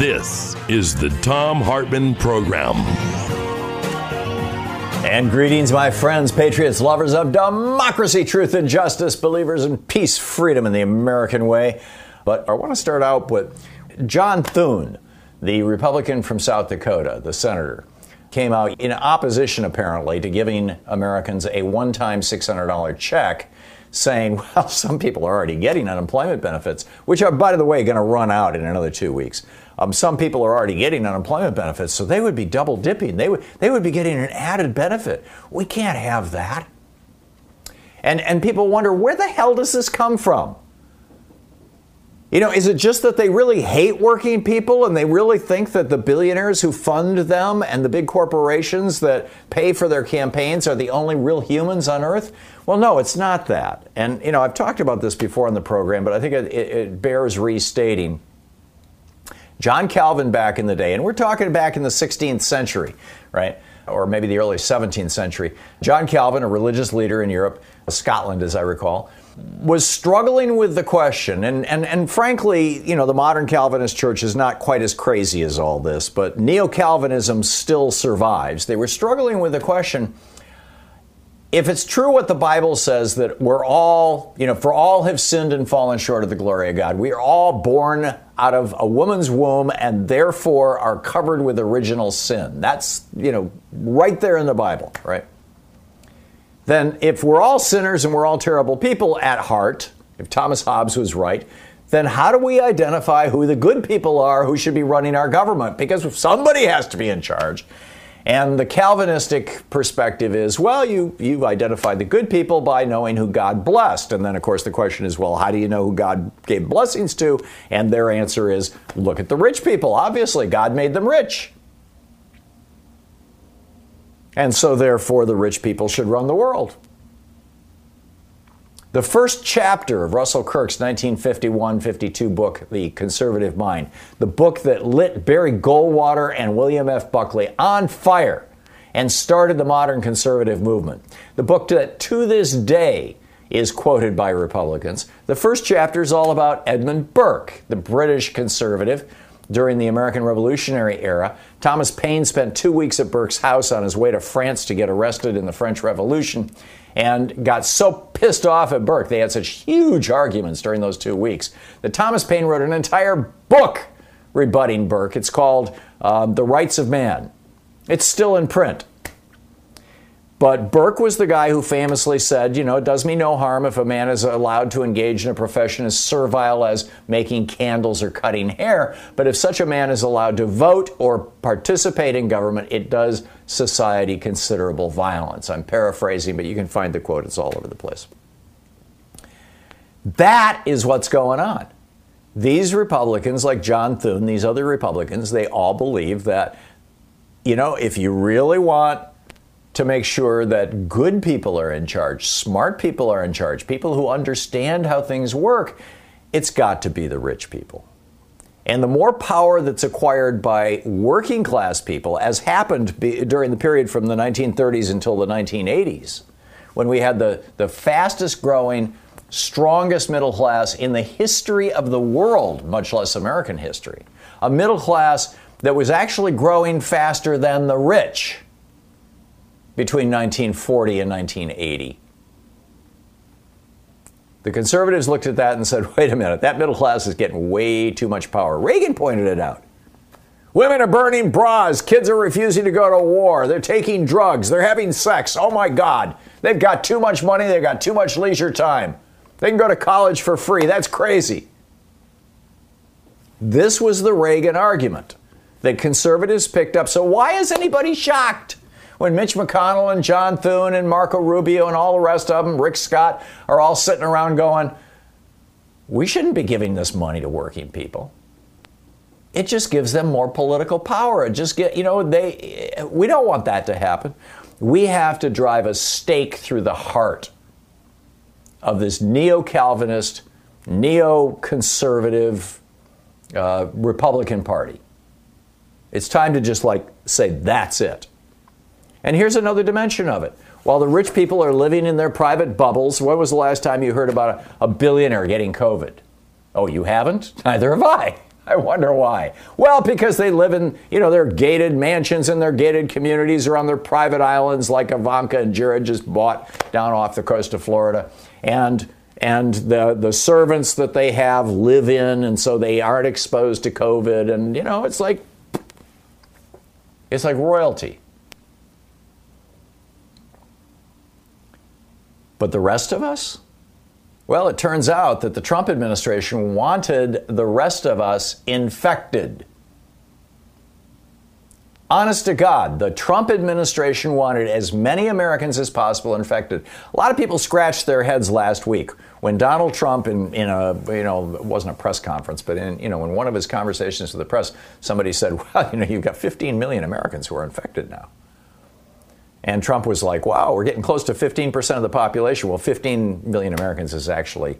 This is the Thom Hartmann Program. And greetings, my friends, patriots, lovers of democracy, truth, and justice, believers in peace, freedom, and the American way. But I want to start out with John Thune, the Republican from South Dakota, the senator, came out in opposition, apparently, to giving Americans a one time $600 check saying, well, some people are already getting unemployment benefits, which are, by the way, going to run out in another two weeks. Um, some people are already getting unemployment benefits, so they would be double dipping. They would, they would be getting an added benefit. We can't have that. And, and people wonder, where the hell does this come from? You know, is it just that they really hate working people and they really think that the billionaires who fund them and the big corporations that pay for their campaigns are the only real humans on earth? Well, no, it's not that. And, you know, I've talked about this before in the program, but I think it, it bears restating. John Calvin back in the day, and we're talking back in the 16th century, right? Or maybe the early 17th century. John Calvin, a religious leader in Europe, Scotland, as I recall, was struggling with the question, and, and, and frankly, you know, the modern Calvinist church is not quite as crazy as all this, but Neo Calvinism still survives. They were struggling with the question if it's true what the Bible says that we're all, you know, for all have sinned and fallen short of the glory of God, we are all born out of a woman's womb and therefore are covered with original sin. That's, you know, right there in the Bible, right? Then if we're all sinners and we're all terrible people at heart, if Thomas Hobbes was right, then how do we identify who the good people are who should be running our government? Because somebody has to be in charge. And the Calvinistic perspective is, well, you, you identify the good people by knowing who God blessed. And then, of course, the question is, well, how do you know who God gave blessings to? And their answer is, look at the rich people. Obviously, God made them rich. And so, therefore, the rich people should run the world. The first chapter of Russell Kirk's 1951 52 book, The Conservative Mind, the book that lit Barry Goldwater and William F. Buckley on fire and started the modern conservative movement. The book that to this day is quoted by Republicans. The first chapter is all about Edmund Burke, the British conservative during the American Revolutionary era. Thomas Paine spent two weeks at Burke's house on his way to France to get arrested in the French Revolution and got so pissed off at Burke. They had such huge arguments during those two weeks that Thomas Paine wrote an entire book rebutting Burke. It's called uh, The Rights of Man. It's still in print. But Burke was the guy who famously said, you know, it does me no harm if a man is allowed to engage in a profession as servile as making candles or cutting hair. But if such a man is allowed to vote or participate in government, it does society considerable violence. I'm paraphrasing, but you can find the quote, it's all over the place. That is what's going on. These Republicans, like John Thune, these other Republicans, they all believe that, you know, if you really want to make sure that good people are in charge, smart people are in charge, people who understand how things work, it's got to be the rich people. And the more power that's acquired by working class people, as happened be, during the period from the 1930s until the 1980s, when we had the, the fastest growing strongest middle class in the history of the world, much less American history. A middle class that was actually growing faster than the rich between 1940 and 1980. The conservatives looked at that and said, wait a minute, that middle class is getting way too much power. Reagan pointed it out. Women are burning bras. Kids are refusing to go to war. They're taking drugs. They're having sex. Oh my God. They've got too much money. They've got too much leisure time. They can go to college for free. That's crazy. This was the Reagan argument that conservatives picked up. So why is anybody shocked when Mitch McConnell and John Thune and Marco Rubio and all the rest of them, Rick Scott, are all sitting around going, we shouldn't be giving this money to working people. It just gives them more political power. It just get, you know, they we don't want that to happen. We have to drive a stake through the heart of this neo-Calvinist, neo-conservative uh, Republican Party. It's time to just like say, that's it. And here's another dimension of it. While the rich people are living in their private bubbles, when was the last time you heard about a, a billionaire getting COVID? Oh, you haven't? Neither have I. I wonder why. Well, because they live in, you know, their gated mansions and their gated communities or on their private islands like Ivanka and Jared just bought down off the coast of Florida. And and the, the servants that they have live in, and so they aren't exposed to COVID. And, you know, it's like it's like royalty. But the rest of us? Well, it turns out that the Trump administration wanted the rest of us infected. Honest to God, the Trump administration wanted as many Americans as possible infected. A lot of people scratched their heads last week when Donald Trump, in, in a you know it wasn't a press conference, but in you know in one of his conversations with the press, somebody said, "Well, you know, you've got 15 million Americans who are infected now." And Trump was like, "Wow, we're getting close to 15 percent of the population." Well, 15 million Americans is actually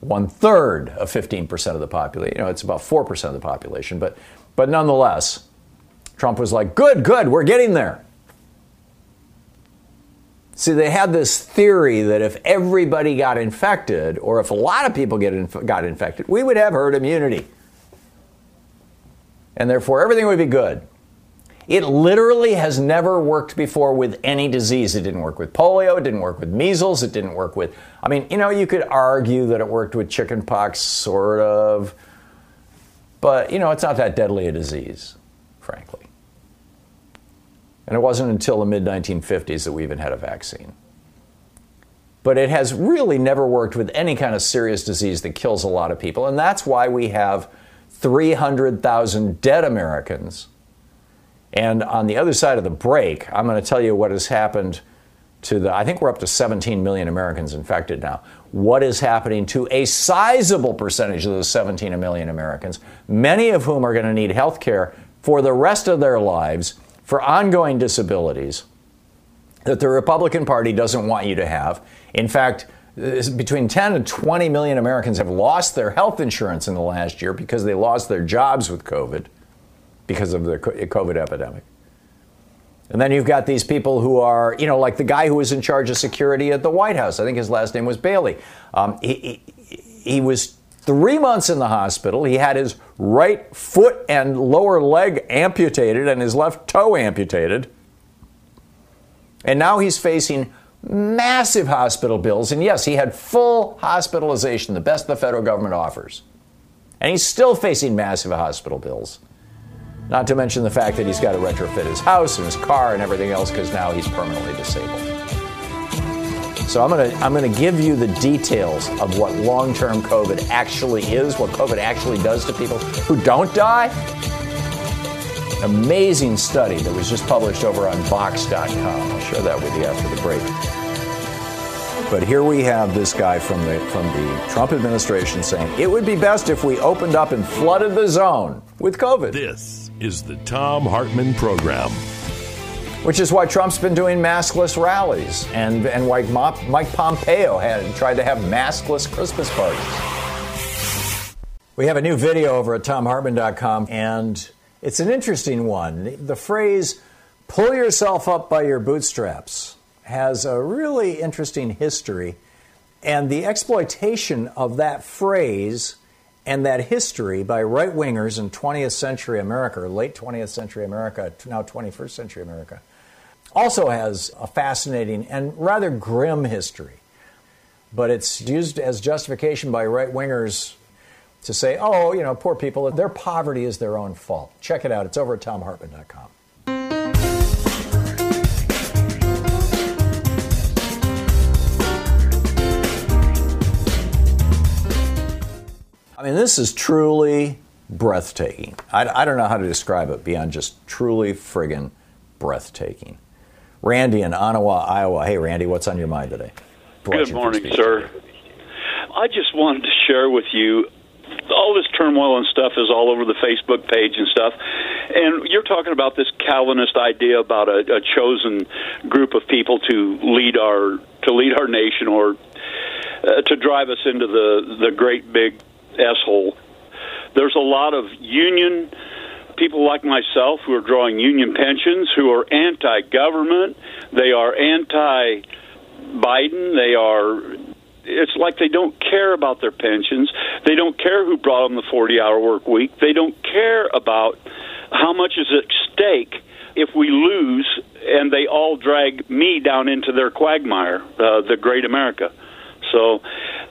one third of 15 percent of the population. You know, it's about four percent of the population, but but nonetheless, Trump was like, "Good, good, we're getting there." See, they had this theory that if everybody got infected, or if a lot of people get inf- got infected, we would have herd immunity. And therefore, everything would be good. It literally has never worked before with any disease. It didn't work with polio, it didn't work with measles, it didn't work with. I mean, you know, you could argue that it worked with chickenpox, sort of. But, you know, it's not that deadly a disease, frankly. And it wasn't until the mid 1950s that we even had a vaccine. But it has really never worked with any kind of serious disease that kills a lot of people. And that's why we have 300,000 dead Americans. And on the other side of the break, I'm going to tell you what has happened to the, I think we're up to 17 million Americans infected now. What is happening to a sizable percentage of those 17 million Americans, many of whom are going to need health care for the rest of their lives for ongoing disabilities that the Republican Party doesn't want you to have. In fact, between 10 and 20 million Americans have lost their health insurance in the last year because they lost their jobs with COVID because of the COVID epidemic. And then you've got these people who are, you know, like the guy who was in charge of security at the White House. I think his last name was Bailey. Um, he, he, he was three months in the hospital. He had his right foot and lower leg amputated and his left toe amputated. And now he's facing massive hospital bills. And yes, he had full hospitalization, the best the federal government offers. And he's still facing massive hospital bills. Not to mention the fact that he's got to retrofit his house and his car and everything else because now he's permanently disabled. So I'm going to I'm going to give you the details of what long-term COVID actually is, what COVID actually does to people who don't die. Amazing study that was just published over on Vox.com. I'll share that with you after the break. But here we have this guy from the from the Trump administration saying it would be best if we opened up and flooded the zone with COVID. This is the Thom Hartmann program which is why Trump's been doing maskless rallies and, and why Mike Pompeo had tried to have maskless Christmas parties. We have a new video over at thomhartmann.com, and it's an interesting one. The phrase, pull yourself up by your bootstraps, has a really interesting history And the exploitation of that phrase and that history by right wingers in 20th century America, or late 20th century America, now 21st century America, also has a fascinating and rather grim history. But it's used as justification by right wingers to say, oh, you know, poor people, their poverty is their own fault. Check it out. It's over at thomhartmann.com. I mean, this is truly breathtaking. I, I, don't know how to describe it beyond just truly friggin' breathtaking. Randy in Onawa, Iowa. Hey, Randy, what's on your mind today? Good morning, sir. I just wanted to share with you all this turmoil and stuff is all over the Facebook page and stuff. And you're talking about this Calvinist idea about a, a chosen group of people to lead our to lead our nation or uh, to drive us into the the great big s hole. There's a lot of union people like myself who are drawing union pensions who are anti-government. They are anti Biden. They are it's like they don't care about their pensions. They don't care who brought them the 40 hour work week. They don't care about how much is at stake if we lose and they all drag me down into their quagmire, uh, the great America. So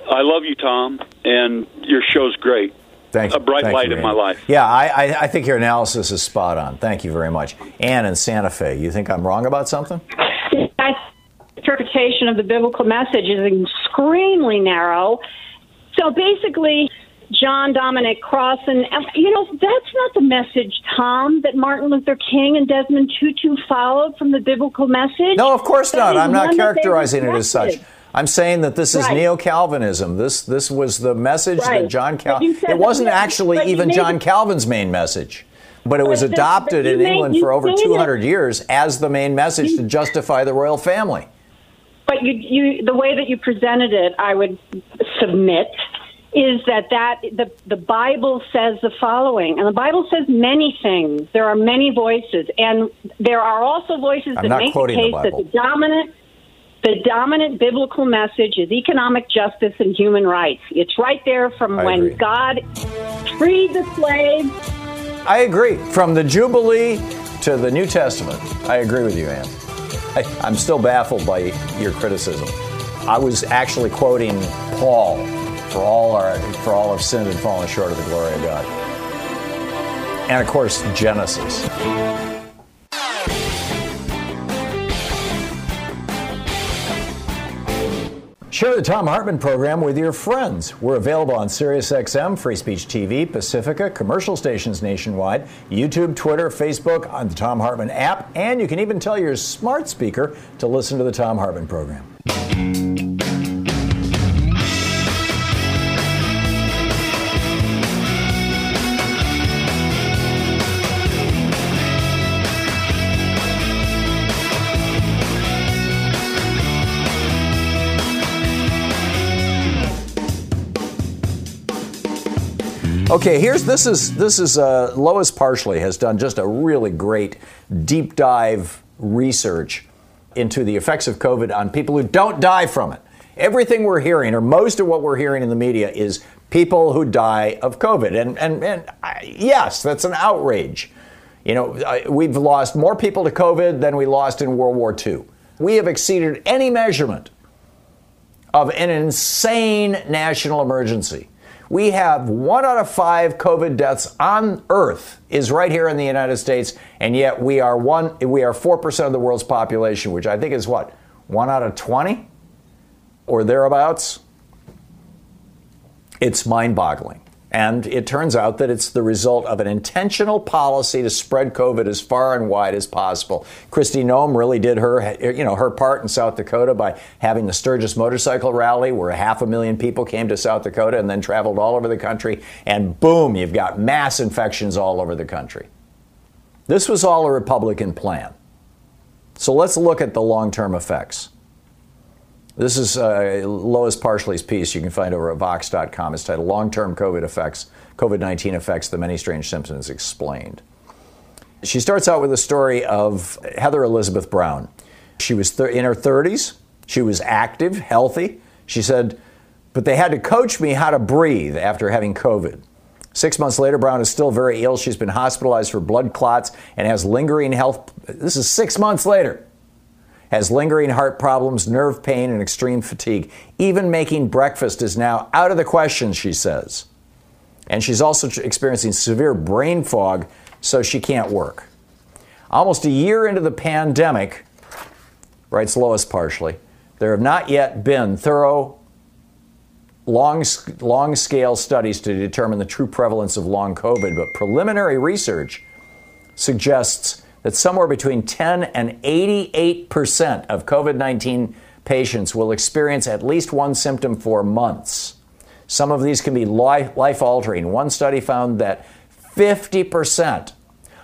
I love you, Tom, and your show's great. Thank you. A bright Thank light you, in my life. Yeah, I, I, think your analysis is spot on. Thank you very much. Ann in Santa Fe, you think I'm wrong about something? interpretation of the biblical message is extremely narrow. So basically, John Dominic Crossan, you know, that's not the message, Tom, that Martin Luther King and Desmond Tutu followed from the biblical message. No, of course not. I'm not characterizing it as such. I'm saying that this is right. neo Calvinism. This this was the message right. that John Calvin. It wasn't actually even John Calvin's main message. But it was adopted in England for over 200 years as the main message to justify the royal family but you, you, the way that you presented it, I would submit is that that the the Bible says the following, and the Bible says many things. There are many voices, and there are also voices I'm that make the case the that the dominant the dominant biblical message is economic justice and human rights. It's right there from I when agree. God freed the slaves. I agree. From the Jubilee to the New Testament, I agree with you, Ann. I, I'm still baffled by your criticism. I was actually quoting Paul for all our for all have sinned and fallen short of the glory of God. And of course, Genesis. Share the Thom Hartmann program with your friends. We're available on SiriusXM, Free Speech TV, Pacifica, commercial stations nationwide, YouTube, Twitter, Facebook, on the Thom Hartmann app, and you can even tell your smart speaker to listen to the Thom Hartmann program. Okay, here's this is this is uh, Lois Parshley has done just a really great deep dive research into the effects of COVID on people who don't die from it. Everything we're hearing, or most of what we're hearing in the media, is people who die of COVID, and and and uh, yes, that's an outrage. You know, uh, we've lost more people to COVID than we lost in World War II. We have exceeded any measurement of an insane national emergency we have one out of five COVID deaths on Earth is right here in the United States, and yet we are one. We are four percent of the world's population, which I think is what one out of twenty or thereabouts. It's mind-boggling. And it turns out that it's the result of an intentional policy to spread COVID as far and wide as possible. Kristi Noem really did her, you know, her part in South Dakota by having the Sturgis Motorcycle Rally, where half a million people came to South Dakota and then traveled all over the country. And boom, you've got mass infections all over the country. This was all a Republican plan. So let's look at the long term effects. This is uh, Lois Parshley's piece you can find over at Vox.com. It's titled Long Term COVID Effects, COVID 19 Effects, The Many Strange Symptoms Explained. She starts out with a story of Heather Elizabeth Brown. She was in her 30s, she was active, healthy. She said, but they had to coach me how to breathe after having COVID. Six months later, Brown is still very ill. She's been hospitalized for blood clots and has lingering health. This is six months later. Has lingering heart problems, nerve pain, and extreme fatigue. Even making breakfast is now out of the question, she says. And she's also experiencing severe brain fog, so she can't work. Almost a year into the pandemic, writes Lois Parshley, there have not yet been thorough long, long scale studies to determine the true prevalence of long COVID, but preliminary research suggests that somewhere between 10 and 88 percent of COVID 19 patients will experience at least one symptom for months. Some of these can be life altering. One study found that 50 percent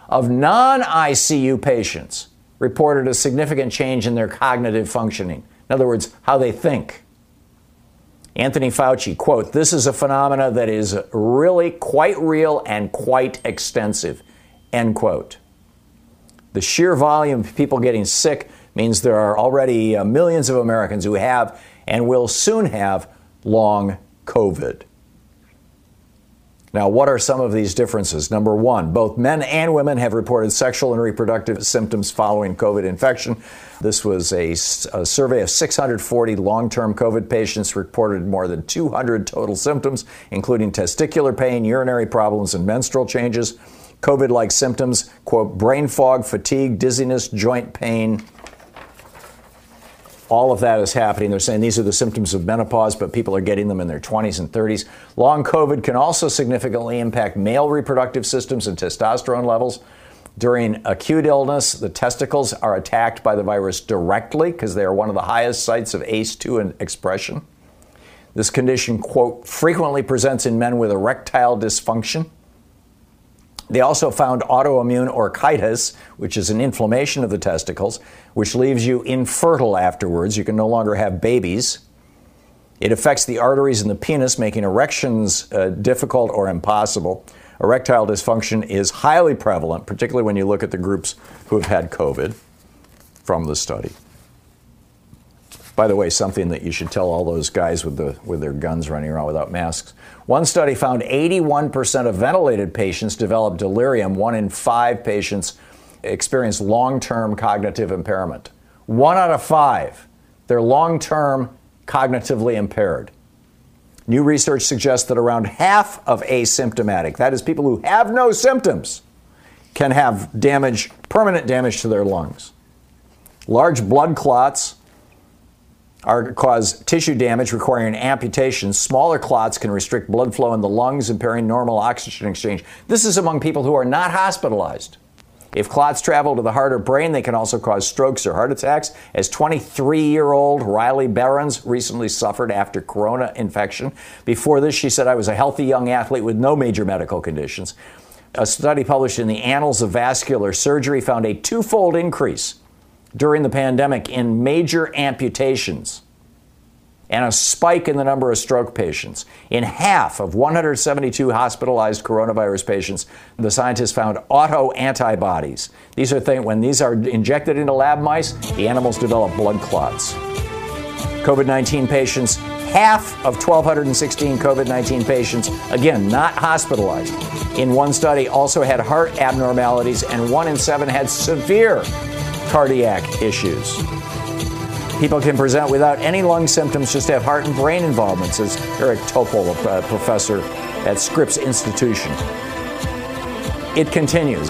of non ICU patients reported a significant change in their cognitive functioning. In other words, how they think. Anthony Fauci, quote, this is a phenomena that is really quite real and quite extensive, end quote. The sheer volume of people getting sick means there are already uh, millions of Americans who have and will soon have long COVID. Now, what are some of these differences? Number one, both men and women have reported sexual and reproductive symptoms following COVID infection. This was a, a survey of 640 long term COVID patients, reported more than 200 total symptoms, including testicular pain, urinary problems, and menstrual changes. COVID like symptoms, quote, brain fog, fatigue, dizziness, joint pain, all of that is happening. They're saying these are the symptoms of menopause, but people are getting them in their 20s and 30s. Long COVID can also significantly impact male reproductive systems and testosterone levels. During acute illness, the testicles are attacked by the virus directly because they are one of the highest sites of ACE2 expression. This condition, quote, frequently presents in men with erectile dysfunction. They also found autoimmune orchitis, which is an inflammation of the testicles, which leaves you infertile afterwards. You can no longer have babies. It affects the arteries in the penis, making erections uh, difficult or impossible. Erectile dysfunction is highly prevalent, particularly when you look at the groups who have had COVID from the study. By the way, something that you should tell all those guys with, the, with their guns running around without masks. One study found 81% of ventilated patients developed delirium. One in five patients experienced long term cognitive impairment. One out of five, they're long term cognitively impaired. New research suggests that around half of asymptomatic, that is, people who have no symptoms, can have damage, permanent damage to their lungs. Large blood clots are cause tissue damage requiring amputation. Smaller clots can restrict blood flow in the lungs, impairing normal oxygen exchange. This is among people who are not hospitalized. If clots travel to the heart or brain, they can also cause strokes or heart attacks. As 23 year old Riley Behrens recently suffered after corona infection. Before this, she said, I was a healthy young athlete with no major medical conditions. A study published in the Annals of Vascular Surgery found a twofold increase during the pandemic in major amputations and a spike in the number of stroke patients. In half of 172 hospitalized coronavirus patients, the scientists found auto antibodies. These are things, when these are injected into lab mice, the animals develop blood clots. COVID 19 patients, half of 1,216 COVID 19 patients, again, not hospitalized, in one study also had heart abnormalities, and one in seven had severe cardiac issues. People can present without any lung symptoms, just have heart and brain involvement, says Eric Topol, a professor at Scripps Institution. It continues.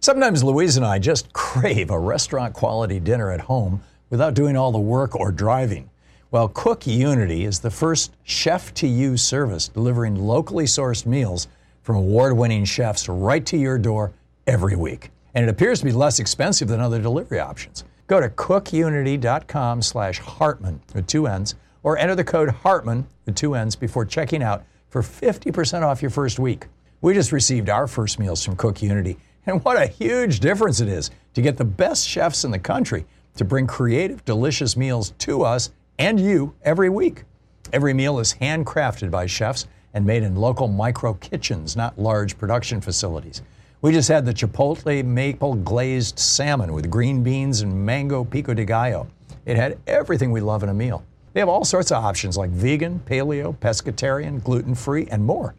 Sometimes Louise and I just crave a restaurant quality dinner at home without doing all the work or driving. Well, Cook Unity is the first chef to you service delivering locally sourced meals from award winning chefs right to your door every week. And it appears to be less expensive than other delivery options. Go to cookunity.com slash Hartmann with two N's or enter the code Hartmann with two N's before checking out for 50% off your first week. We just received our first meals from Cook Unity, and what a huge difference it is to get the best chefs in the country to bring creative, delicious meals to us and you every week. Every meal is handcrafted by chefs and made in local micro kitchens, not large production facilities. We just had the Chipotle maple glazed salmon with green beans and mango pico de gallo. It had everything we love in a meal. They have all sorts of options like vegan, paleo, pescatarian, gluten free, and more.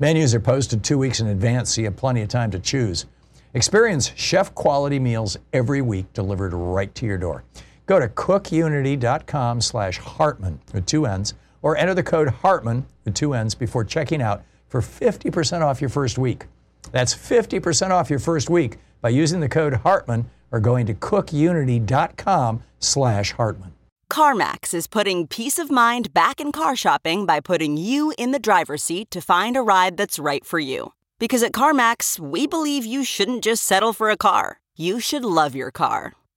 Menus are posted two weeks in advance, so you have plenty of time to choose. Experience chef quality meals every week delivered right to your door. Go to cookunity.com slash Hartmann with two N's or enter the code Hartmann with two N's before checking out for 50% off your first week. That's 50% off your first week by using the code Hartmann or going to cookunity.com slash Hartmann. CarMax is putting peace of mind back in car shopping by putting you in the driver's seat to find a ride that's right for you. Because at CarMax, we believe you shouldn't just settle for a car. You should love your car.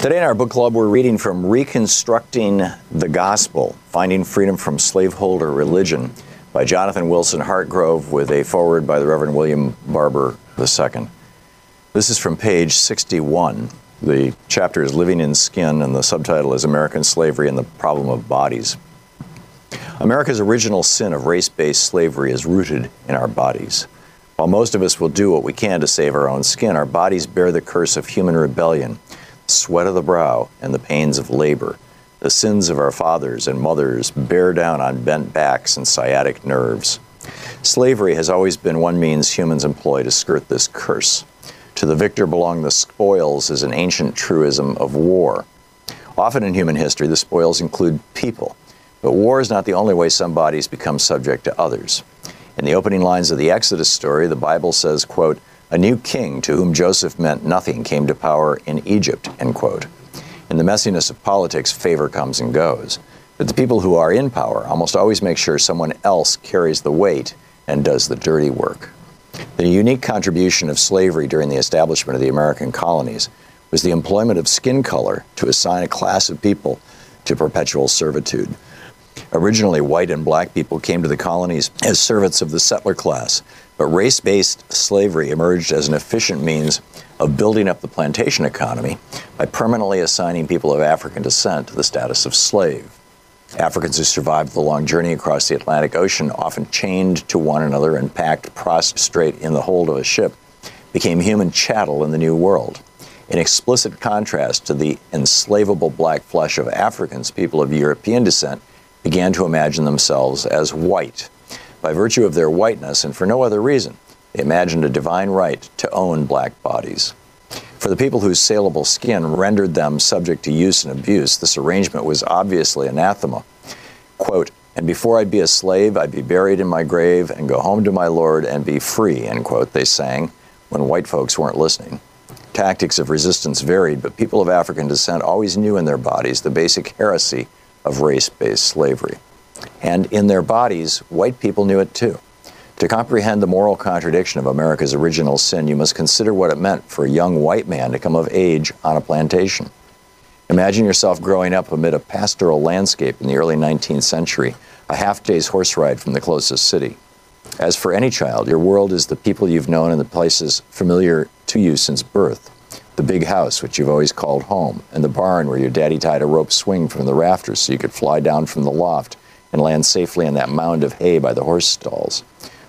Today in our book club, we're reading from Reconstructing the Gospel Finding Freedom from Slaveholder Religion by Jonathan Wilson Hartgrove with a foreword by the Reverend William Barber II. This is from page 61. The chapter is Living in Skin, and the subtitle is American Slavery and the Problem of Bodies. America's original sin of race based slavery is rooted in our bodies. While most of us will do what we can to save our own skin, our bodies bear the curse of human rebellion sweat of the brow, and the pains of labor. The sins of our fathers and mothers bear down on bent backs and sciatic nerves. Slavery has always been one means humans employ to skirt this curse. To the victor belong the spoils is an ancient truism of war. Often in human history, the spoils include people. But war is not the only way some bodies become subject to others. In the opening lines of the Exodus story, the Bible says, quote, a new king to whom Joseph meant nothing came to power in Egypt, end quote. In the messiness of politics, favor comes and goes. But the people who are in power almost always make sure someone else carries the weight and does the dirty work. The unique contribution of slavery during the establishment of the American colonies was the employment of skin color to assign a class of people to perpetual servitude. Originally, white and black people came to the colonies as servants of the settler class, but race based slavery emerged as an efficient means of building up the plantation economy by permanently assigning people of African descent to the status of slave. Africans who survived the long journey across the Atlantic Ocean, often chained to one another and packed prostrate in the hold of a ship, became human chattel in the New World. In explicit contrast to the enslavable black flesh of Africans, people of European descent began to imagine themselves as white by virtue of their whiteness and for no other reason, they imagined a divine right to own black bodies. For the people whose saleable skin rendered them subject to use and abuse, this arrangement was obviously anathema. Quote, and before I'd be a slave, I'd be buried in my grave and go home to my Lord and be free, end quote, they sang when white folks weren't listening. Tactics of resistance varied, but people of African descent always knew in their bodies the basic heresy of race based slavery. And in their bodies, white people knew it too. To comprehend the moral contradiction of America's original sin, you must consider what it meant for a young white man to come of age on a plantation. Imagine yourself growing up amid a pastoral landscape in the early 19th century, a half day's horse ride from the closest city. As for any child, your world is the people you've known and the places familiar to you since birth. The big house, which you've always called home, and the barn where your daddy tied a rope swing from the rafters so you could fly down from the loft and land safely on that mound of hay by the horse stalls.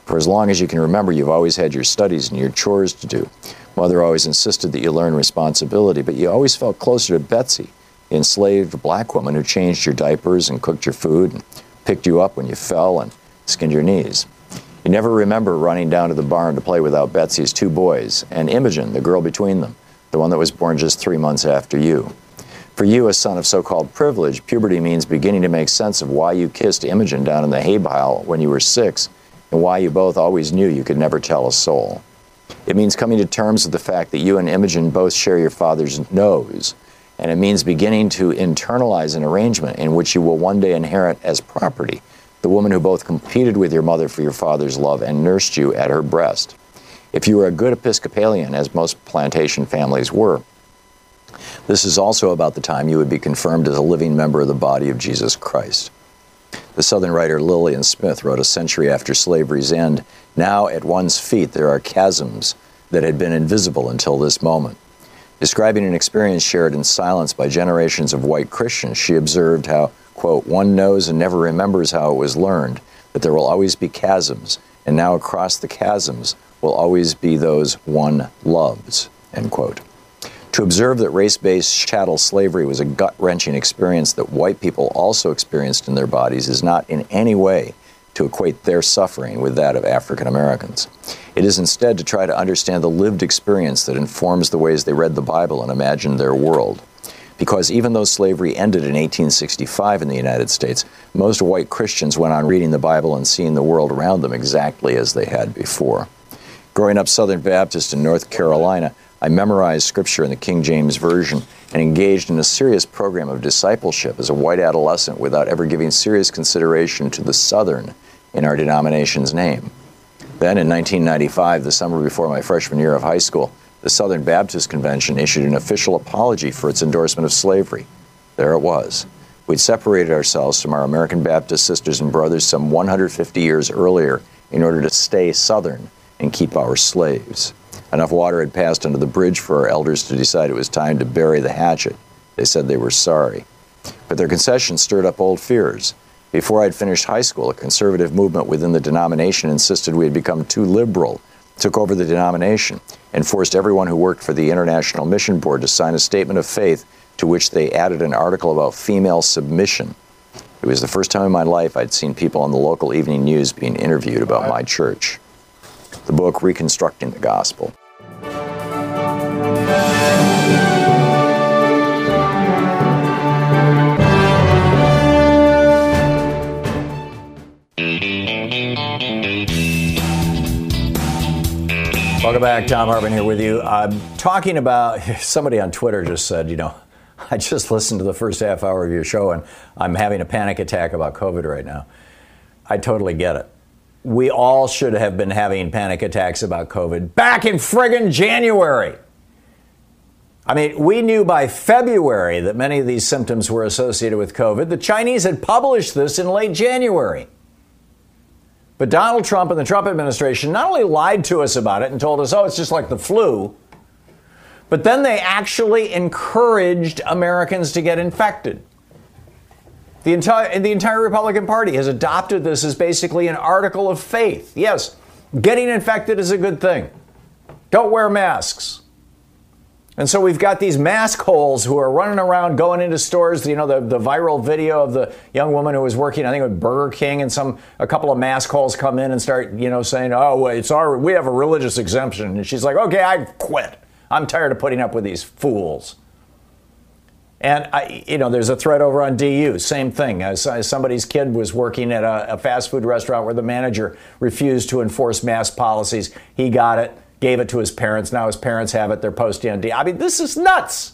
For as long as you can remember, you've always had your studies and your chores to do. Mother always insisted that you learn responsibility, but you always felt closer to Betsy, the enslaved black woman who changed your diapers and cooked your food and picked you up when you fell and skinned your knees. You never remember running down to the barn to play without Betsy's two boys and Imogen, the girl between them, the one that was born just three months after you. For you, a son of so called privilege, puberty means beginning to make sense of why you kissed Imogen down in the hay pile when you were six and why you both always knew you could never tell a soul. It means coming to terms with the fact that you and Imogen both share your father's nose. And it means beginning to internalize an arrangement in which you will one day inherit as property the woman who both competed with your mother for your father's love and nursed you at her breast. If you were a good Episcopalian, as most plantation families were, This is also about the time you would be confirmed as a living member of the body of Jesus Christ. The Southern writer Lillian Smith wrote a century after slavery's end Now at one's feet there are chasms that had been invisible until this moment. Describing an experience shared in silence by generations of white Christians, she observed how, quote, one knows and never remembers how it was learned, that there will always be chasms, and now across the chasms will always be those one loves, end quote. To observe that race based chattel slavery was a gut wrenching experience that white people also experienced in their bodies is not in any way to equate their suffering with that of African Americans. It is instead to try to understand the lived experience that informs the ways they read the Bible and imagined their world. Because even though slavery ended in 1865 in the United States, most white Christians went on reading the Bible and seeing the world around them exactly as they had before. Growing up Southern Baptist in North Carolina, I memorized scripture in the King James Version and engaged in a serious program of discipleship as a white adolescent without ever giving serious consideration to the Southern in our denomination's name. Then in 1995, the summer before my freshman year of high school, the Southern Baptist Convention issued an official apology for its endorsement of slavery. There it was. We'd separated ourselves from our American Baptist sisters and brothers some 150 years earlier in order to stay Southern and keep our slaves. Enough water had passed under the bridge for our elders to decide it was time to bury the hatchet. They said they were sorry. But their concession stirred up old fears. Before I'd finished high school, a conservative movement within the denomination insisted we had become too liberal, took over the denomination, and forced everyone who worked for the International Mission Board to sign a statement of faith to which they added an article about female submission. It was the first time in my life I'd seen people on the local evening news being interviewed about my church. The book, Reconstructing the Gospel. Welcome back. Thom Hartmann here with you. I'm talking about somebody on Twitter just said, you know, I just listened to the first half hour of your show and I'm having a panic attack about COVID right now. I totally get it. We all should have been having panic attacks about COVID back in friggin' January. I mean, we knew by February that many of these symptoms were associated with COVID. The Chinese had published this in late January. But Donald Trump and the Trump administration not only lied to us about it and told us, oh, it's just like the flu, but then they actually encouraged Americans to get infected. The entire, the entire Republican Party has adopted this as basically an article of faith. Yes, getting infected is a good thing. Don't wear masks. And so we've got these mask holes who are running around going into stores. You know, the, the viral video of the young woman who was working, I think, with Burger King, and some a couple of mask holes come in and start, you know, saying, "Oh, it's our we have a religious exemption," and she's like, "Okay, I quit. I'm tired of putting up with these fools." And I, you know, there's a thread over on DU. Same thing. As, as somebody's kid was working at a, a fast food restaurant where the manager refused to enforce mask policies. He got it gave it to his parents. Now his parents have it. They're post DND. I mean, this is nuts.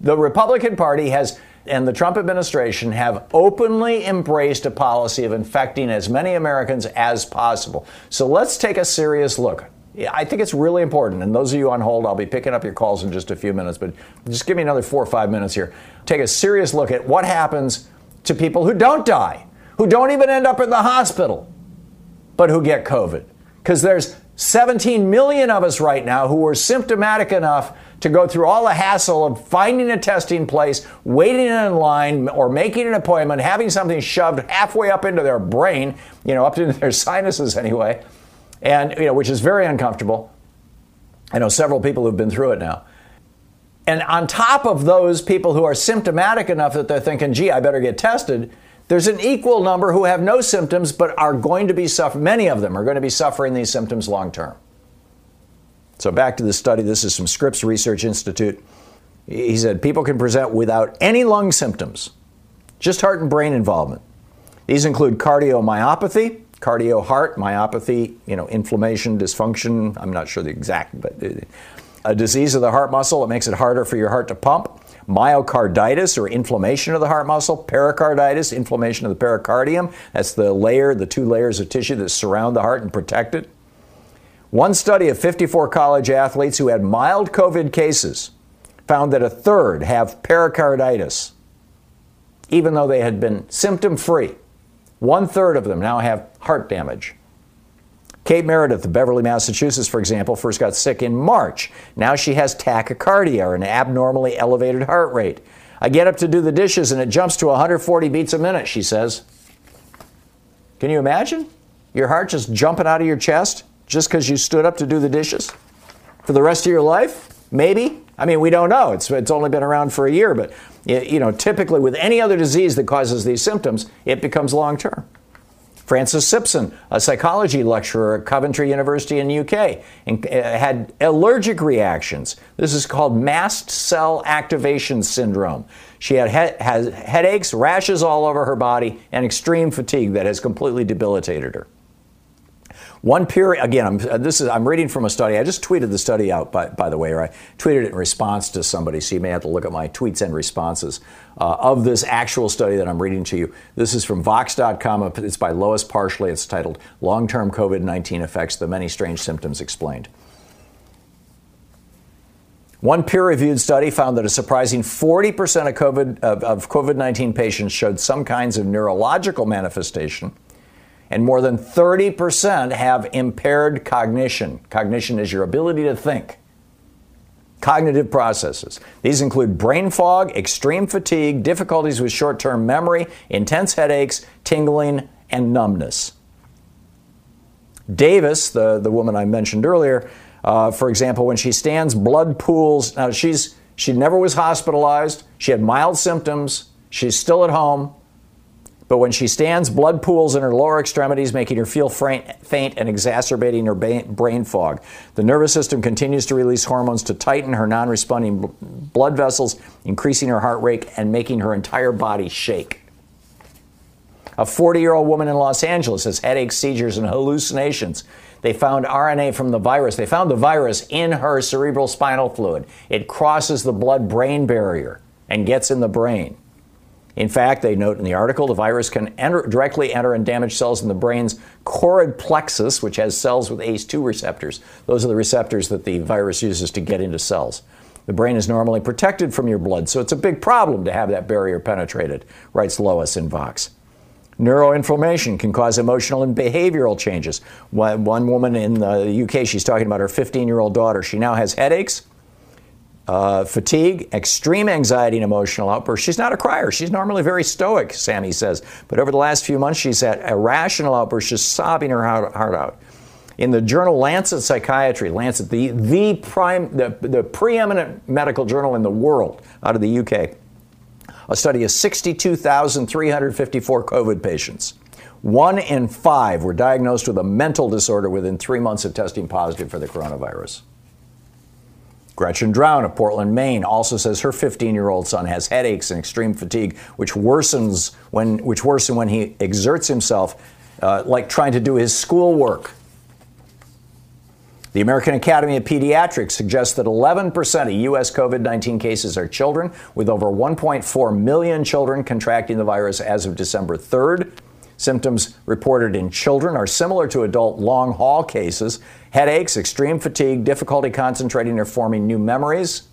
The Republican Party has and the Trump administration have openly embraced a policy of infecting as many Americans as possible. So let's take a serious look. I think it's really important. And those of you on hold, I'll be picking up your calls in just a few minutes, but just give me another four or five minutes here. Take a serious look at what happens to people who don't die, who don't even end up in the hospital, but who get COVID. Because there's 17 million of us right now who are symptomatic enough to go through all the hassle of finding a testing place, waiting in line, or making an appointment, having something shoved halfway up into their brain, you know, up into their sinuses anyway, and, you know, which is very uncomfortable. I know several people who've been through it now. And on top of those people who are symptomatic enough that they're thinking, gee, I better get tested, there's an equal number who have no symptoms but are going to be suffering, many of them are going to be suffering these symptoms long term. So back to the study, this is from Scripps Research Institute. He said people can present without any lung symptoms, just heart and brain involvement. These include cardiomyopathy, cardio heart, myopathy, you know, inflammation, dysfunction, I'm not sure the exact, but uh, a disease of the heart muscle that makes it harder for your heart to pump, myocarditis or inflammation of the heart muscle, pericarditis, inflammation of the pericardium. That's the layer, the two layers of tissue that surround the heart and protect it. One study of 54 college athletes who had mild COVID cases found that a third have pericarditis, even though they had been symptom free. One third of them now have heart damage. Kate Meredith of Beverly, Massachusetts, for example, first got sick in March. Now she has tachycardia, or an abnormally elevated heart rate. I get up to do the dishes and it jumps to 140 beats a minute, she says. Can you imagine? Your heart just jumping out of your chest just because you stood up to do the dishes? For the rest of your life? Maybe. I mean, we don't know. It's, it's only been around for a year, but you know, typically with any other disease that causes these symptoms, it becomes long term. Frances Simpson, a psychology lecturer at Coventry University in the UK, uh, had allergic reactions. This is called mast cell activation syndrome. She had he- has headaches, rashes all over her body, and extreme fatigue that has completely debilitated her. One period, again, I'm, uh, this is, I'm reading from a study. I just tweeted the study out, by, by the way, or I tweeted it in response to somebody, so you may have to look at my tweets and responses uh, of this actual study that I'm reading to you. This is from Vox.com. It's by Lois Parshley. It's titled Long Term COVID 19 Effects The Many Strange Symptoms Explained. One peer-reviewed study found that a surprising 40% of COVID of, of COVID-19 patients showed some kinds of neurological manifestation and more than 30% have impaired cognition. Cognition is your ability to think. Cognitive processes. These include brain fog, extreme fatigue, difficulties with short term memory, intense headaches, tingling, and numbness. Davis, the, the woman I mentioned earlier, uh, for example, when she stands, blood pools. Now, she's, she never was hospitalized. She had mild symptoms. She's still at home. But when she stands, blood pools in her lower extremities, making her feel faint and exacerbating her brain fog. The nervous system continues to release hormones to tighten her non responding blood vessels, increasing her heart rate and making her entire body shake. A 40 year old woman in Los Angeles has headaches, seizures, and hallucinations. They found RNA from the virus. They found the virus in her cerebral spinal fluid. It crosses the blood brain barrier and gets in the brain. In fact, they note in the article the virus can enter, directly enter and damage cells in the brain's choroid plexus, which has cells with ACE2 receptors. Those are the receptors that the virus uses to get into cells. The brain is normally protected from your blood, so it's a big problem to have that barrier penetrated, writes Lois in Vox. Neuroinflammation can cause emotional and behavioral changes. One, woman in the UK, she's talking about her 15 year old daughter. She now has headaches, uh, fatigue, extreme anxiety, and emotional outbursts. She's not a crier. She's normally very stoic, Sammy says. But over the last few months, she's had irrational outbursts, just sobbing her heart out. In the journal Lancet Psychiatry, Lancet, the, the, prime, the, the preeminent medical journal in the world out of the UK, a study of 62,354 COVID patients. One in five were diagnosed with a mental disorder within three months of testing positive for the coronavirus. Gretchen Drown of Portland, Maine, also says her 15-year-old son has headaches and extreme fatigue, which worsens when which worsen when he exerts himself, uh, like trying to do his schoolwork. The American Academy of Pediatrics suggests that 11% of U.S. COVID 19 cases are children, with over 1.4 million children contracting the virus as of December 3rd. Symptoms reported in children are similar to adult long haul cases headaches, extreme fatigue, difficulty concentrating or forming new memories,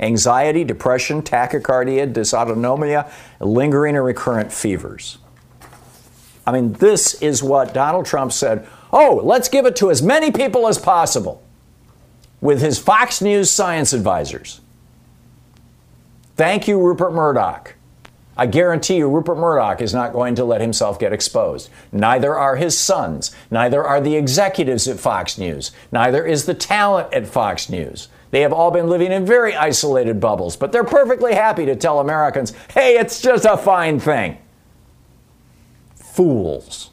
anxiety, depression, tachycardia, dysautonomia, lingering or recurrent fevers. I mean, this is what Donald Trump said oh, let's give it to as many people as possible with his Fox News science advisors. Thank you, Rupert Murdoch. I guarantee you, Rupert Murdoch is not going to let himself get exposed. Neither are his sons. Neither are the executives at Fox News. Neither is the talent at Fox News. They have all been living in very isolated bubbles, but they're perfectly happy to tell Americans, hey, it's just a fine thing. Fools.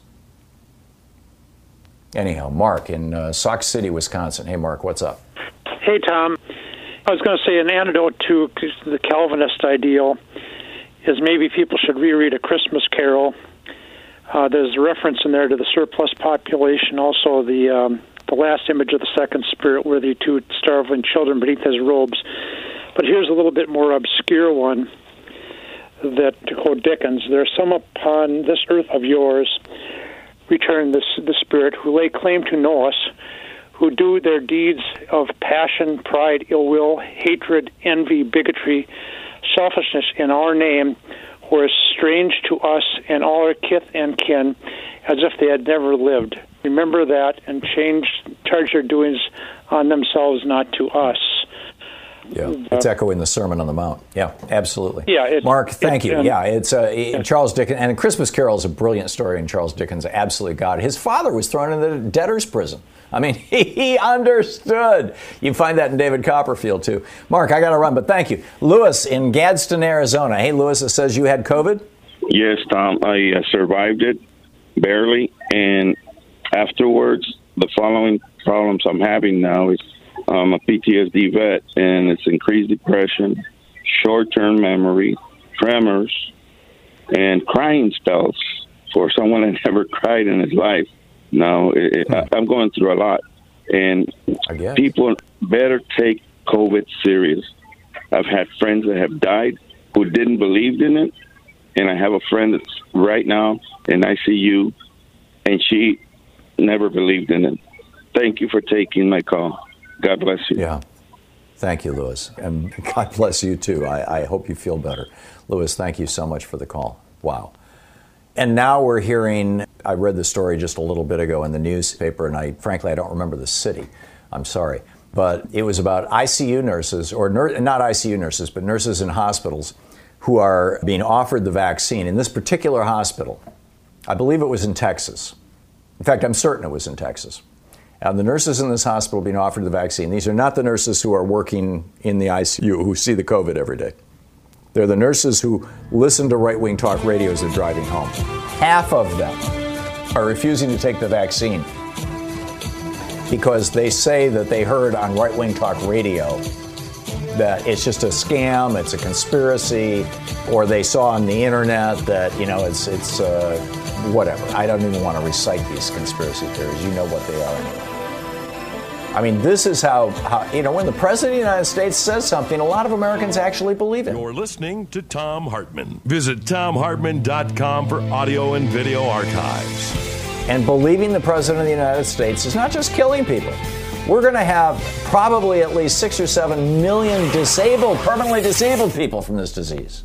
Anyhow, Mark in uh, Sauk City, Wisconsin. Hey, Mark, what's up? Hey, Tom. I was going to say an antidote to the Calvinist ideal is maybe people should reread A Christmas Carol. Uh, there's a reference in there to the surplus population, also the um, the last image of the second spirit, where the two starveling children beneath his robes. But here's a little bit more obscure one that, to quote Dickens, there's some upon this earth of yours, returned this, the Spirit, who lay claim to know us, who do their deeds of passion, pride, ill will, hatred, envy, bigotry, selfishness in our name, were as strange to us and all our kith and kin as if they had never lived. Remember that and change, charge their doings on themselves, not to us. Yeah, it's echoing the Sermon on the Mount. Yeah, absolutely. Yeah, it- Mark, thank it- you. um, yeah, it's uh, Charles Dickens, and Christmas Carol is a brilliant story, and Charles Dickens absolutely got it. His father was thrown in the debtor's prison. I mean, he understood. You find that in David Copperfield too. Mark, I got to run, but thank you, Lewis in Gadsden, Arizona. Hey, Lewis, it says you had COVID. Yes, Tom. I uh, survived it barely, and afterwards, the following problems I'm having now is I'm a PTSD vet, and it's increased depression, short-term memory, tremors, and crying spells for someone that never cried in his life. Now, it, it, I- I'm going through a lot, and people better take COVID serious. I've had friends that have died who didn't believe in it, and I have a friend that's right now in ICU, and she never believed in it. Thank you for taking my call. God bless you. Yeah. Thank you, Lewis. And God bless you too. I, I hope you feel better. Lewis, thank you so much for the call. Wow. And now we're hearing, I read the story just a little bit ago in the newspaper, and I frankly, I don't remember the city. I'm sorry. But it was about ICU nurses, or nur- not ICU nurses, but nurses in hospitals who are being offered the vaccine. In this particular hospital, I believe it was in Texas. In fact, I'm certain it was in Texas. And the nurses in this hospital being offered the vaccine, these are not the nurses who are working in the ICU who see the COVID every day. They're the nurses who listen to right wing talk radio as they're driving home. Half of them are refusing to take the vaccine because they say that they heard on right wing talk radio that it's just a scam, it's a conspiracy, or they saw on the internet that you know it's it's uh, whatever. I don't even want to recite these conspiracy theories. You know what they are anyway. I mean, this is how, how you know when the president of the United States says something, a lot of Americans actually believe it. You're listening to Thom Hartmann. Visit thomhartmann.com for audio and video archives. And believing the president of the United States is not just killing people. We're going to have probably at least six or seven million disabled, permanently disabled people from this disease.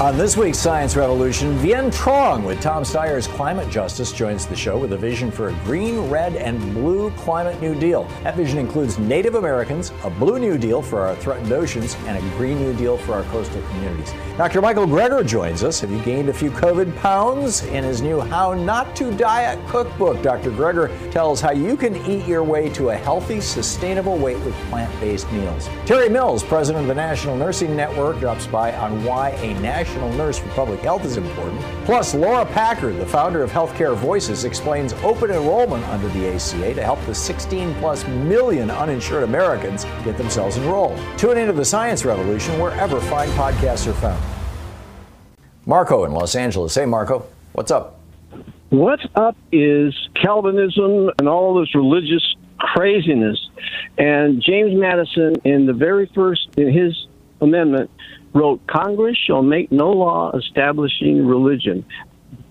On this week's Science Revolution, Vien Truong with Tom Steyer's Climate Justice joins the show with a vision for a green, red, and blue climate New Deal. That vision includes Native Americans, a blue New Deal for our threatened oceans, and a green New Deal for our coastal communities. Dr. Michael Greger joins us. Have you gained a few COVID pounds? In his new How Not to Diet cookbook, Dr. Greger tells how you can eat your way to a healthy, sustainable weight with plant based meals. Terry Mills, president of the National Nursing Network, drops by on why a national nurse for public health is important. Plus, Laura Packard, the founder of Healthcare Voices, explains open enrollment under the ACA to help the 16 plus million uninsured Americans get themselves enrolled. Tune into the science revolution wherever fine podcasts are found. Marco in Los Angeles. Hey, Marco, what's up? What's up is Calvinism and all this religious craziness. And James Madison, in the very first, in his amendment, wrote, Congress shall make no law establishing religion.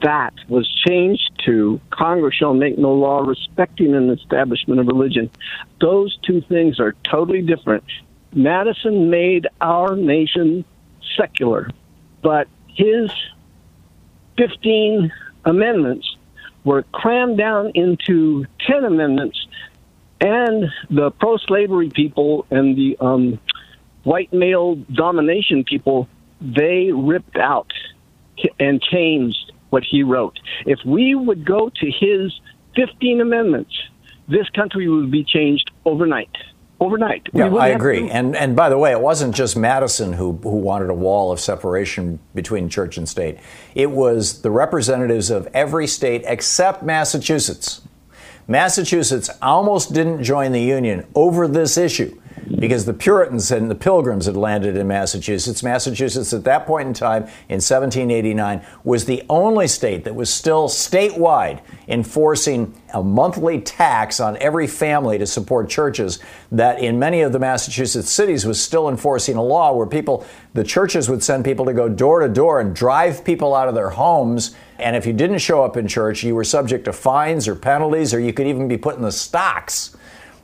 That was changed to Congress shall make no law respecting an establishment of religion. Those two things are totally different. Madison made our nation secular, but his 15 amendments were crammed down into 10 amendments, and the pro slavery people and the um, white male domination people, they ripped out and changed what he wrote. If we would go to his 15 amendments, this country would be changed overnight overnight. Yeah, I agree. To... And and by the way, it wasn't just Madison who who wanted a wall of separation between church and state. It was the representatives of every state except Massachusetts. Massachusetts almost didn't join the union over this issue because the Puritans and the Pilgrims had landed in Massachusetts. Massachusetts, at that point in time, in 1789, was the only state that was still statewide enforcing a monthly tax on every family to support churches. That in many of the Massachusetts cities was still enforcing a law where people, the churches would send people to go door to door and drive people out of their homes. And if you didn't show up in church, you were subject to fines or penalties, or you could even be put in the stocks.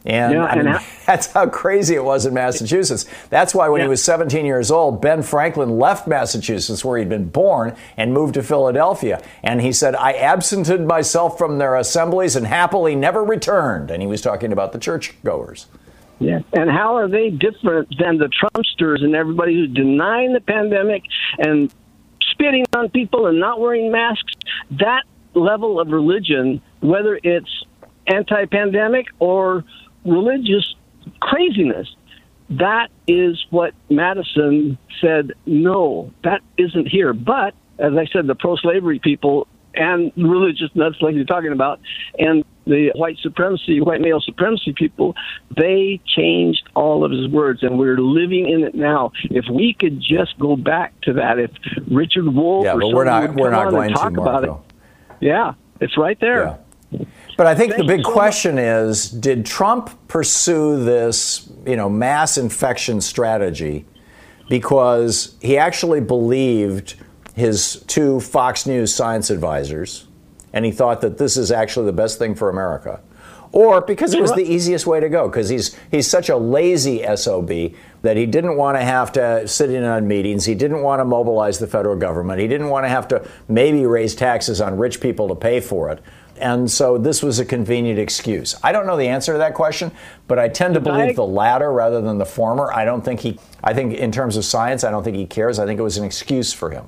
And, yeah, I mean, how, that's how crazy it was in Massachusetts. That's why when yeah. he was 17 years old, Ben Franklin left Massachusetts, where he'd been born, and moved to Philadelphia. And he said, I absented myself from their assemblies and happily never returned. And he was talking about the churchgoers. Yeah. And how are they different than the Trumpsters and everybody who's denying the pandemic and spitting on people and not wearing masks? That level of religion, whether it's anti pandemic or religious craziness. That is what Madison said, no, that isn't here. But, as I said, the pro slavery people and religious nuts, like you're talking about, and the white supremacy, white male supremacy people, they changed all of his words, and we're living in it now. If we could just go back to that, if Richard Wolff yeah, or but we're not, we're not going to talk to, about it, yeah, it's right there. Yeah. But I think Thank the big so question much. is did Trump pursue this, you know, mass infection strategy because he actually believed his two Fox News science advisors and he thought that this is actually the best thing for America? Or because it was the easiest way to go because he's he's such a lazy SOB that he didn't want to have to sit in on meetings, he didn't want to mobilize the federal government, he didn't want to have to maybe raise taxes on rich people to pay for it. And so this was a convenient excuse. I don't know the answer to that question, but I tend to believe the latter rather than the former. I don't think he, I think in terms of science, I don't think he cares. I think it was an excuse for him.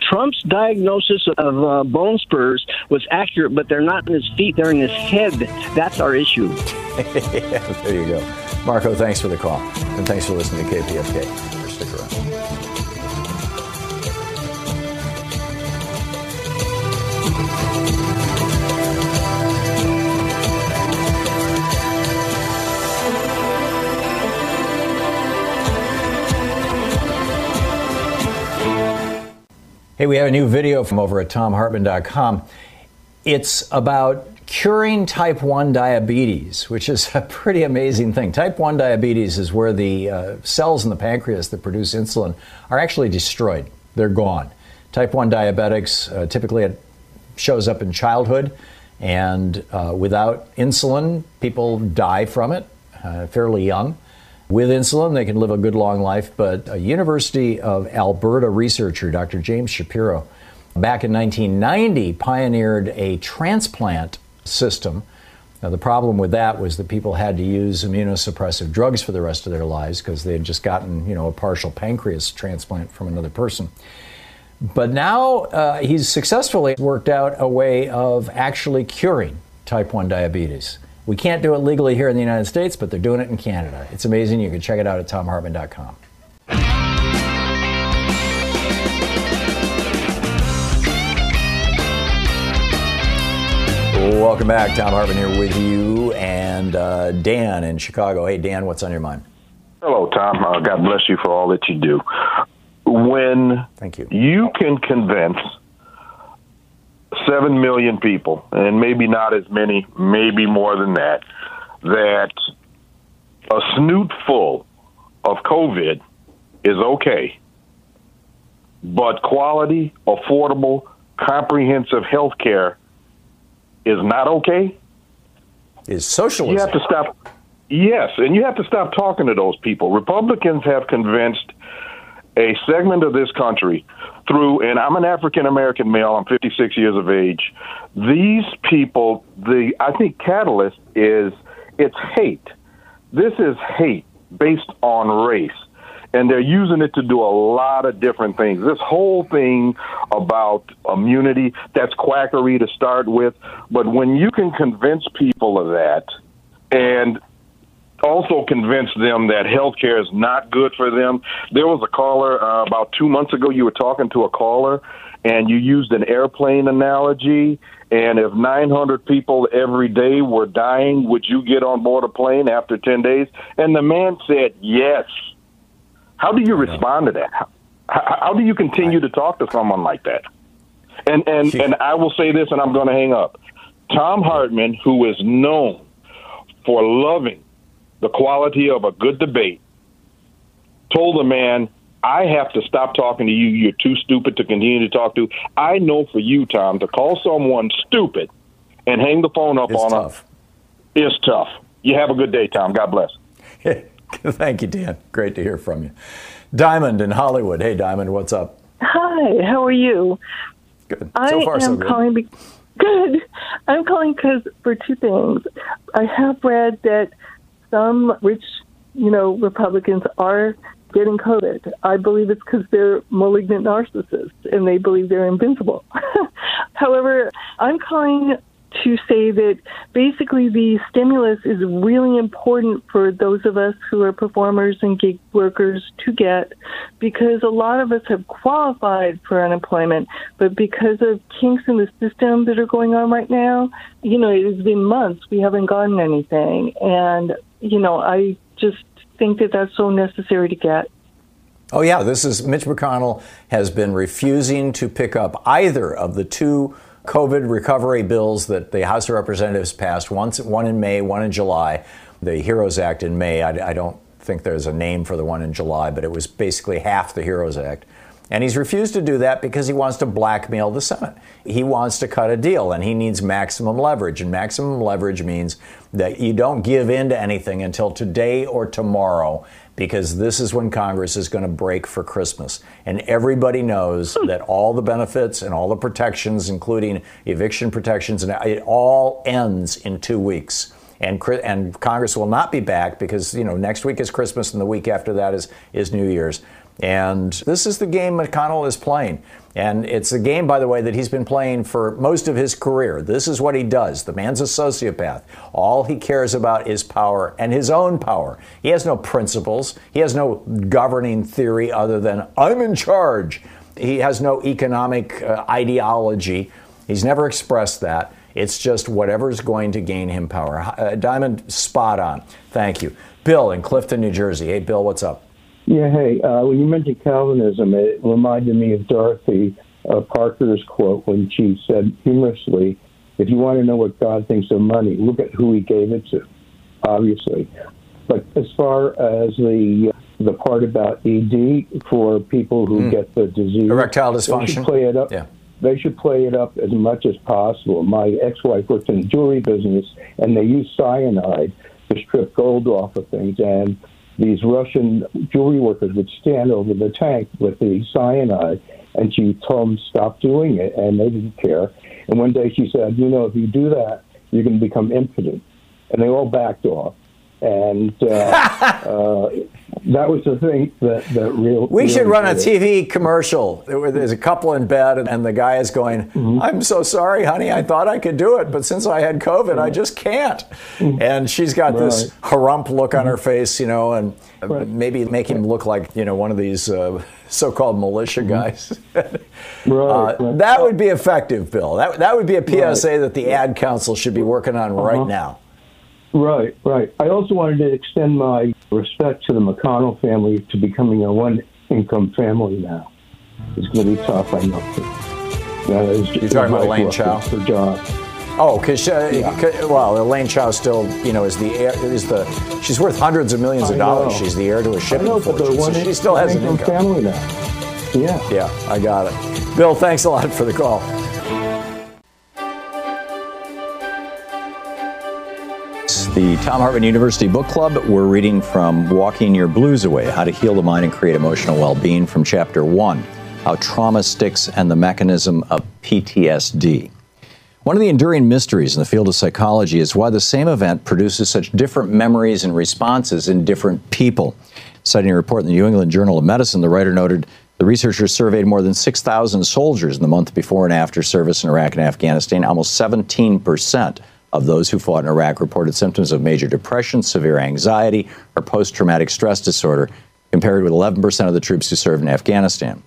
Trump's diagnosis of uh, bone spurs was accurate, but they're not in his feet, they're in his head. That's our issue. yeah, there you go. Marco, thanks for the call. And thanks for listening to KPFK. Stick around. Hey, we have a new video from over at thomhartmann.com. It's about curing type 1 diabetes, which is a pretty amazing thing. Type 1 diabetes is where the uh, cells in the pancreas that produce insulin are actually destroyed, they're gone. Type 1 diabetics uh, typically it shows up in childhood, and uh, without insulin, people die from it uh, fairly young. With insulin, they can live a good long life, but a University of Alberta researcher, Dr. James Shapiro, back in 1990 pioneered a transplant system. Now, the problem with that was that people had to use immunosuppressive drugs for the rest of their lives because they had just gotten, you know, a partial pancreas transplant from another person. But now uh, he's successfully worked out a way of actually curing type 1 diabetes. We can't do it legally here in the United States, but they're doing it in Canada. It's amazing. You can check it out at thomhartmann.com. Welcome back. Thom Hartmann here with you and uh, Dan in Chicago. Hey, Dan, what's on your mind? Hello, Tom. Uh, God bless you for all that you do. When Thank you. you can convince seven million people, and maybe not as many, maybe more than that, that a snoot full of COVID is okay, but quality, affordable, comprehensive health care is not okay. Is socialism. You have to stop. Yes, and you have to stop talking to those people. Republicans have convinced a segment of this country through, and I'm an African American male, I'm 56 years of age. These people, the I think catalyst is it's hate. This is hate based on race. And they're using it to do a lot of different things. This whole thing about immunity, that's quackery to start with. But when you can convince people of that and also convince them that health care is not good for them. There was a caller uh, about two months ago, you were talking to a caller, and you used an airplane analogy. And if 900 people every day were dying, would you get on board a plane after 10 days? And the man said yes. How do you respond to that? How, how do you continue to talk to someone like that? And and and I will say this, and I'm going to hang up. Thom Hartmann, who is known for loving the quality of a good debate, told the man, I have to stop talking to you. You're too stupid to continue to talk to. I know for you, Tom, to call someone stupid and hang the phone up It's on tough. them is tough. You have a good day, Tom. God bless. Thank you, Dan. Great to hear from you. Diamond in Hollywood. Hey, Diamond, what's up? Hi, how are you? Good. I So far, am so good. calling. Be- good. I'm calling because for two things. I have read that some rich, you know, Republicans are getting COVID. I believe it's because they're malignant narcissists and they believe they're invincible. However, I'm calling to say that basically the stimulus is really important for those of us who are performers and gig workers to get because a lot of us have qualified for unemployment, but because of kinks in the system that are going on right now, you know, it has been months we haven't gotten anything. And, you know, I just think that that's so necessary to get. Oh, yeah. This is Mitch McConnell has been refusing to pick up either of the two COVID recovery bills that the House of Representatives passed, once, one in May, one in July, the HEROES Act in May. I, I don't think there's a name for the one in July, but it was basically half the HEROES Act. And he's refused to do that because he wants to blackmail the Senate. He wants to cut a deal and he needs maximum leverage. And maximum leverage means that you don't give in to anything until today or tomorrow because this is when Congress is going to break for Christmas. And everybody knows hmm. that all the benefits and all the protections, including eviction protections, and it all ends in two weeks. And, and Congress will not be back because you know next week is Christmas and the week after that is is New Year's. And this is the game McConnell is playing. And it's a game, by the way, that he's been playing for most of his career. This is what he does. The man's a sociopath. All he cares about is power and his own power. He has no principles, he has no governing theory other than, I'm in charge. He has no economic uh, ideology. He's never expressed that. It's just whatever's going to gain him power. Uh, Diamond, spot on. Thank you. Bill in Clifton, New Jersey. Hey, Bill, what's up? Yeah, hey, uh, when you mentioned Calvinism, it reminded me of Dorothy uh, Parker's quote when she said humorously, if you want to know what God thinks of money, look at who he gave it to, obviously. But as far as the the part about ED for people who Mm. get the disease, Erectile they dysfunction? should play it up. Yeah. They should play it up as much as possible. My ex-wife worked in the jewelry business, and they used cyanide to strip gold off of things. And these Russian jewelry workers would stand over the tank with the cyanide, and she told them stop doing it, and they didn't care. And one day she said, "You know, if you do that, you're going to become impotent." And they all backed off. And uh, uh, that was the thing that that real. We should run a. TV commercial. There's a couple in bed, and the guy is going, Mm-hmm. I'm so sorry, honey. I thought I could do it, but since I had COVID, I just can't. And she's got this Mm-hmm. Harump look on her face, you know, and maybe make him look like, you know, one of these uh, so called militia guys. Mm-hmm. Right, Uh, right. that would be effective, Bill. That, that would be a PSA Right. that the ad council should be working on right Uh-huh. now. Right, right. I also wanted to extend my respect to the McConnell family to becoming a one-income family now. It's going to be tough, I know. That is, You're talking about Elaine Chao? For job. Oh, because uh, well, Elaine Chao still, you know, is the heir, is the she's worth hundreds of millions of dollars. She's the heir to a shipping know, fortune, so she still has an income income. family now. Yeah. Yeah, I got it. Bill, thanks a lot for the call. The Thom Hartmann University Book Club. We're reading from Walking Your Blues Away How to Heal the Mind and Create Emotional Well Being from Chapter 1 How Trauma Sticks and the Mechanism of PTSD. One of the enduring mysteries in the field of psychology is why the same event produces such different memories and responses in different people. Citing a report in the New England Journal of Medicine, the writer noted the researchers surveyed more than 6,000 soldiers in the month before and after service in Iraq and Afghanistan. Almost 17% of those who fought in Iraq reported symptoms of major depression, severe anxiety, or post traumatic stress disorder, compared with 11% of the troops who served in Afghanistan.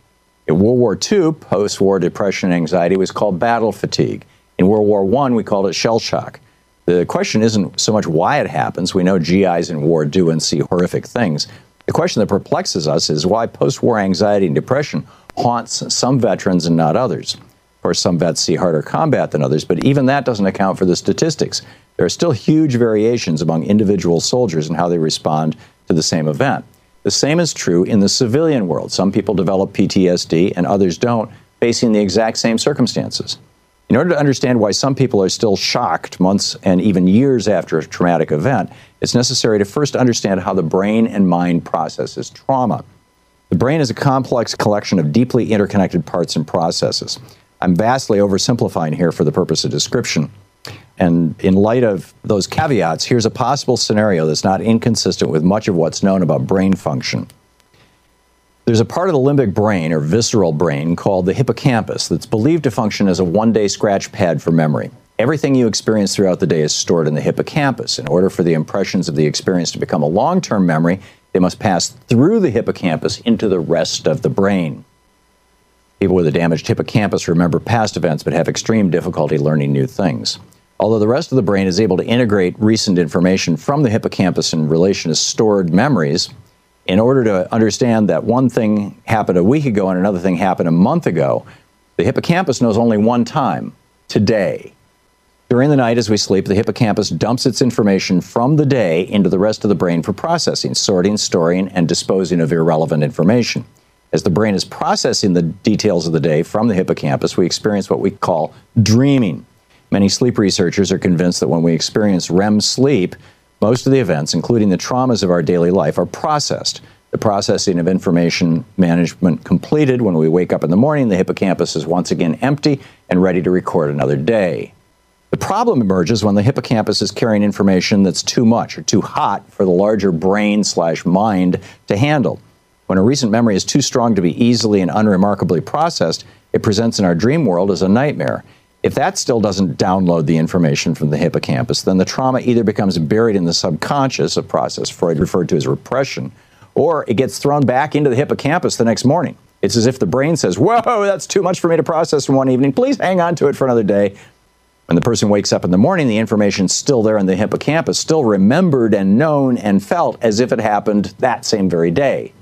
In World War II, post war depression and anxiety was called battle fatigue. In World War I, we called it shell shock. The question isn't so much why it happens. We know GIs in war do and see horrific things. The question that perplexes us is why post war anxiety and depression haunts some veterans and not others. Course, some vets see harder combat than others, but even that doesn't account for the statistics. There are still huge variations among individual soldiers in how they respond to the same event. The same is true in the civilian world. Some people develop PTSD and others don't, facing the exact same circumstances. In order to understand why some people are still shocked months and even years after a traumatic event, it's necessary to first understand how the brain and mind processes trauma. The brain is a complex collection of deeply interconnected parts and processes. I'm vastly oversimplifying here for the purpose of description. And in light of those caveats, here's a possible scenario that's not inconsistent with much of what's known about brain function. There's a part of the limbic brain or visceral brain called the hippocampus that's believed to function as a one day scratch pad for memory. Everything you experience throughout the day is stored in the hippocampus. In order for the impressions of the experience to become a long term memory, they must pass through the hippocampus into the rest of the brain. People with a damaged hippocampus remember past events but have extreme difficulty learning new things. Although the rest of the brain is able to integrate recent information from the hippocampus in relation to stored memories, in order to understand that one thing happened a week ago and another thing happened a month ago, the hippocampus knows only one time today. During the night as we sleep, the hippocampus dumps its information from the day into the rest of the brain for processing, sorting, storing, and disposing of irrelevant information. As the brain is processing the details of the day from the hippocampus, we experience what we call dreaming. Many sleep researchers are convinced that when we experience REM sleep, most of the events, including the traumas of our daily life, are processed. The processing of information management completed when we wake up in the morning, the hippocampus is once again empty and ready to record another day. The problem emerges when the hippocampus is carrying information that's too much or too hot for the larger brain slash mind to handle. When a recent memory is too strong to be easily and unremarkably processed, it presents in our dream world as a nightmare. If that still doesn't download the information from the hippocampus, then the trauma either becomes buried in the subconscious, a process Freud referred to as repression, or it gets thrown back into the hippocampus the next morning. It's as if the brain says, Whoa, that's too much for me to process in one evening. Please hang on to it for another day. When the person wakes up in the morning, the information's still there in the hippocampus, still remembered and known and felt as if it happened that same very day.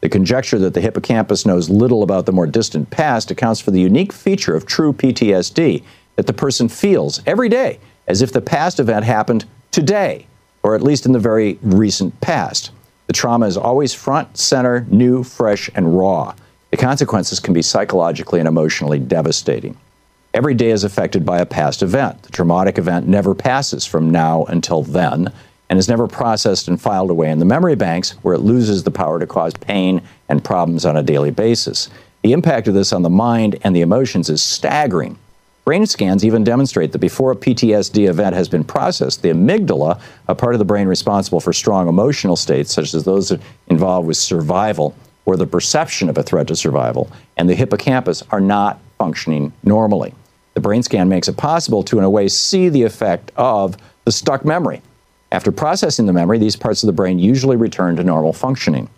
The conjecture that the hippocampus knows little about the more distant past accounts for the unique feature of true PTSD that the person feels every day as if the past event happened today, or at least in the very recent past. The trauma is always front, center, new, fresh, and raw. The consequences can be psychologically and emotionally devastating. Every day is affected by a past event. The traumatic event never passes from now until then and is never processed and filed away in the memory banks where it loses the power to cause pain and problems on a daily basis. The impact of this on the mind and the emotions is staggering. Brain scans even demonstrate that before a PTSD event has been processed, the amygdala, a part of the brain responsible for strong emotional states, such as those involved with survival or the perception of a threat to survival, and the hippocampus are not functioning normally. The brain scan makes it possible to, in a way, see the effect of the stuck memory. After processing the memory, these parts of the brain usually return to normal functioning.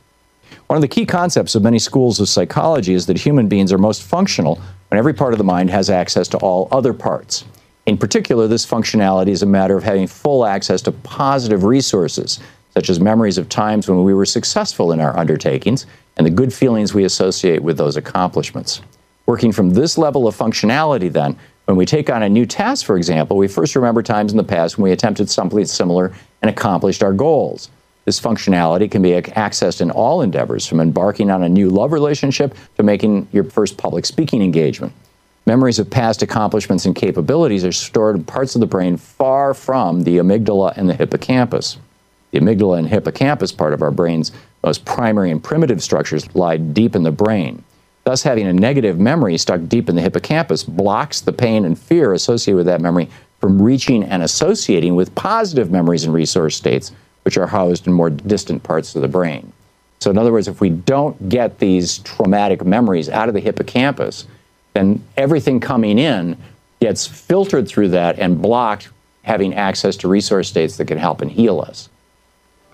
One of the key concepts of many schools of psychology is that human beings are most functional when every part of the mind has access to all other parts. In particular, this functionality is a matter of having full access to positive resources, such as memories of times when we were successful in our undertakings and the good feelings we associate with those accomplishments. Working from this level of functionality, then, when we take on a new task, for example, we first remember times in the past when we attempted something similar and accomplished our goals. This functionality can be accessed in all endeavors, from embarking on a new love relationship to making your first public speaking engagement. Memories of past accomplishments and capabilities are stored in parts of the brain far from the amygdala and the hippocampus. The amygdala and hippocampus, part of our brain's most primary and primitive structures, lie deep in the brain. Thus, having a negative memory stuck deep in the hippocampus blocks the pain and fear associated with that memory from reaching and associating with positive memories and resource states, which are housed in more distant parts of the brain. So, in other words, if we don't get these traumatic memories out of the hippocampus, then everything coming in gets filtered through that and blocked having access to resource states that can help and heal us.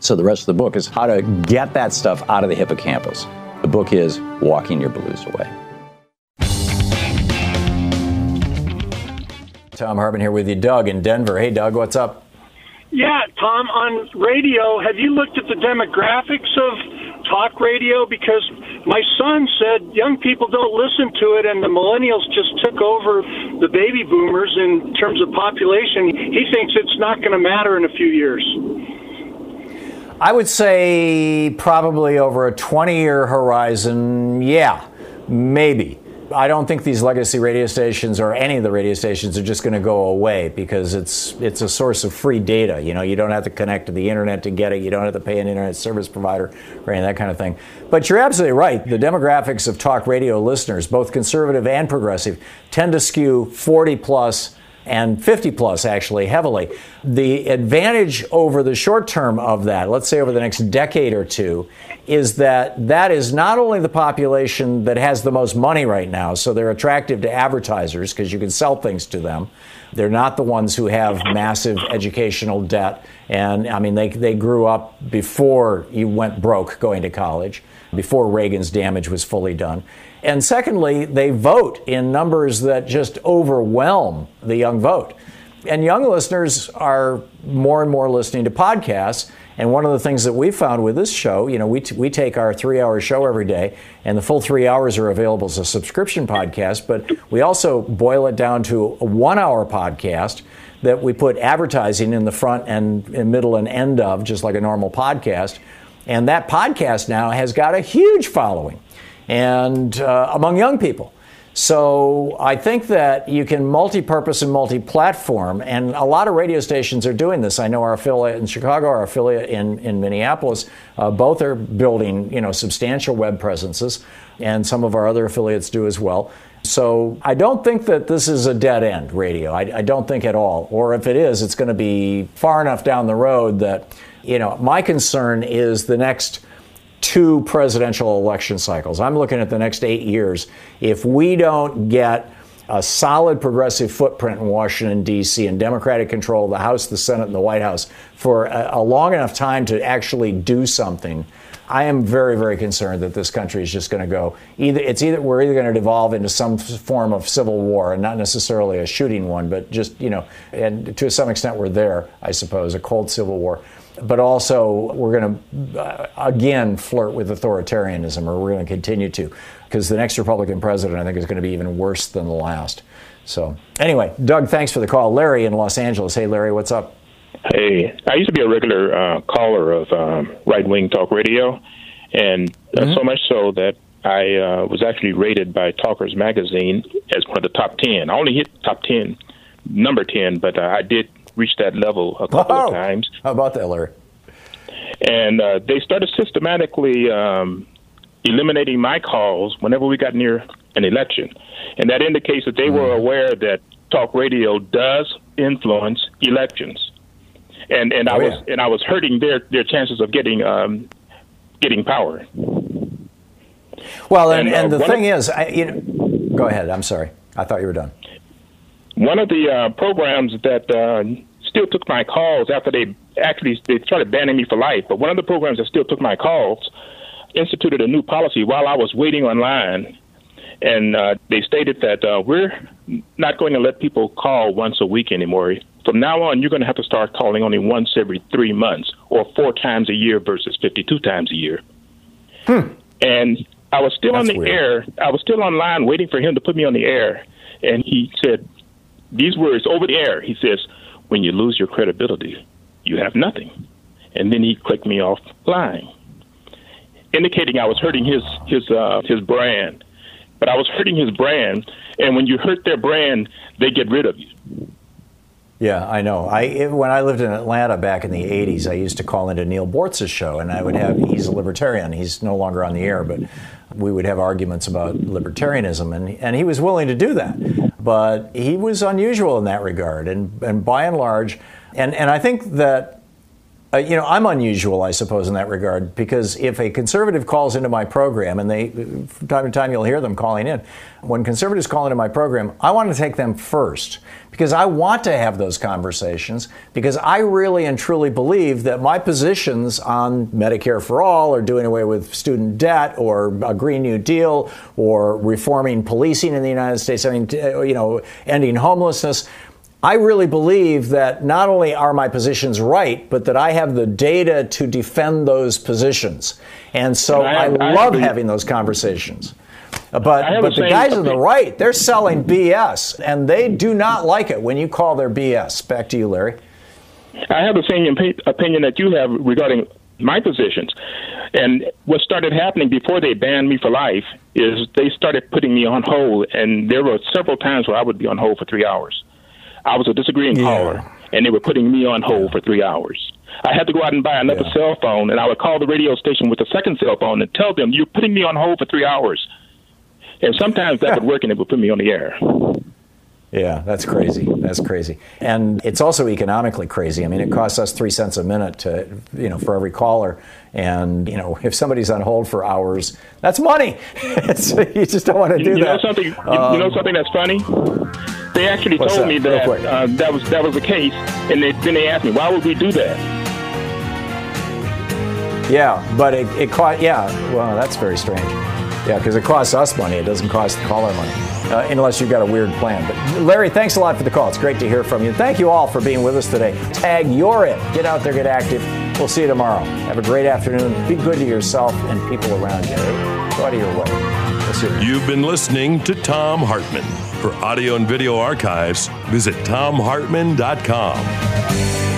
So, the rest of the book is how to get that stuff out of the hippocampus. The book is Walking Your Blues Away. Thom Hartmann here with you, Doug in Denver. Hey, Doug, what's up? Yeah, Tom, on radio, have you looked at the demographics of talk radio? Because my son said young people don't listen to it, and the millennials just took over the baby boomers in terms of population. He thinks it's not going to matter in a few years. I would say probably over a 20 year horizon, yeah, maybe. I don't think these legacy radio stations or any of the radio stations are just going to go away because it's it's a source of free data. You know, you don't have to connect to the internet to get it. You don't have to pay an internet service provider or any of that kind of thing. But you're absolutely right. The demographics of talk radio listeners, both conservative and progressive, tend to skew 40 plus and 50 plus actually heavily. The advantage over the short term of that, let's say over the next decade or two, is that that is not only the population that has the most money right now, so they're attractive to advertisers because you can sell things to them. They're not the ones who have massive educational debt. And I mean, they, they grew up before you went broke going to college, before Reagan's damage was fully done. And secondly, they vote in numbers that just overwhelm the young vote. And young listeners are more and more listening to podcasts. And one of the things that we found with this show, you know, we, t- we take our three hour show every day, and the full three hours are available as a subscription podcast, but we also boil it down to a one hour podcast that we put advertising in the front and, and middle and end of, just like a normal podcast. And that podcast now has got a huge following and uh, among young people. So I think that you can multi-purpose and multi-platform, and a lot of radio stations are doing this. I know our affiliate in Chicago, our affiliate in, in Minneapolis, uh, both are building you know substantial web presences, and some of our other affiliates do as well. So I don't think that this is a dead end radio. I, I don't think at all. Or if it is, it's going to be far enough down the road that you know my concern is the next two presidential election cycles. I'm looking at the next eight years. If we don't get a solid progressive footprint in Washington, D.C., and Democratic control of the House, the Senate, and the White House for a, a, long enough time to actually do something, I am very, very concerned that this country is just going to go either. It's either we're either going to devolve into some form of civil war, and not necessarily a shooting one, but just you know, and to some extent we're there, I suppose, a cold civil war but also we're going to uh, again flirt with authoritarianism, or we're going to continue to, because the next Republican president, I think, is going to be even worse than the last. So, anyway, Doug, thanks for the call. Larry in Los Angeles. Hey, Larry, what's up? Hey, I used to be a regular uh, caller of um, right wing talk radio, and uh, mm-hmm. so much so that I uh, was actually rated by Talkers Magazine as one of the top 10. I only hit top 10, number 10, but uh, I did reached that level a couple oh, of times. How about that, Larry? And uh, they started systematically um, eliminating my calls whenever we got near an election, and that indicates that they were aware that talk radio does influence elections, and and I Oh, was and I was hurting their their chances of getting um, getting power. Well, and, And, uh, and the thing of- is, I, you know, go ahead. I'm sorry. I thought you were done. One of the uh, programs that uh, still took my calls after they actually they started banning me for life, but one of the programs that still took my calls instituted a new policy while I was waiting online, and uh, they stated that uh, we're not going to let people call once a week anymore. From now on, you're going to have to start calling only once every three months or four times a year versus 52 times a year. Hmm. And I was still on the weird. air. I was still online waiting for him to put me on the air. And he said these words over the air. He says, When you lose your credibility, you have nothing. And then he clicked me off line, indicating I was hurting his his uh, his brand. But I was hurting his brand, and when you hurt their brand, they get rid of you. Yeah, I know. I when I lived in Atlanta back in the '80s, I used to call into Neal Boortz's show, and I would have. He's a libertarian. He's no longer on the air, but we would have arguments about libertarianism, and and he was willing to do that. But he was unusual in that regard, and and by and large, and and I think that. Uh, you know, I'm unusual, I suppose, in that regard, because if a conservative calls into my program, and they, from time to time, you'll hear them calling in. When conservatives call into my program, I want to take them first because I want to have those conversations because I really and truly believe that my positions on Medicare for all or doing away with student debt or a Green New Deal or reforming policing in the United States, I mean, you know, ending homelessness. I really believe that not only are my positions right, but that I have the data to defend those positions. And so I I, have- I love have- having those conversations. But, but the guys on the right, they're selling BS, and they do not like it when you call their BS. Back to you, Larry. I have the same opinion that you have regarding my positions. And what started happening before they banned me for life is they started putting me on hold, and there were several times where I would be on hold for three hours. I was a disagreeing caller, and they were putting me on hold for three hours. I had to go out and buy another cell phone, and I would call the radio station with a second cell phone and tell them, You're putting me on hold for three hours. And sometimes that would work, and it would put me on the air. Yeah, that's crazy. That's crazy. And it's also economically crazy. I mean, it costs us three cents a minute to, you know, for every caller. And, you know, if somebody's on hold for hours, that's money. It's, you just don't want to do you that. know something? You, Um, you know something that's funny? They actually told that? me that uh, that was that was the case, and they, then they asked me, "Why would we do that?" Yeah, but it, it cost, yeah, well, that's very strange. Yeah, because it costs us money. It doesn't cost the caller money, uh, unless you've got a weird plan. But Larry, thanks a lot for the call. It's great to hear from you. Thank you all for being with us today. Tag You're It. Get out there, get active. We'll see you tomorrow. Have a great afternoon. Be good to yourself and people around you. Go out of your way. We'll see you. You've been listening to Thom Hartmann. For audio and video archives, visit thomhartmann.com.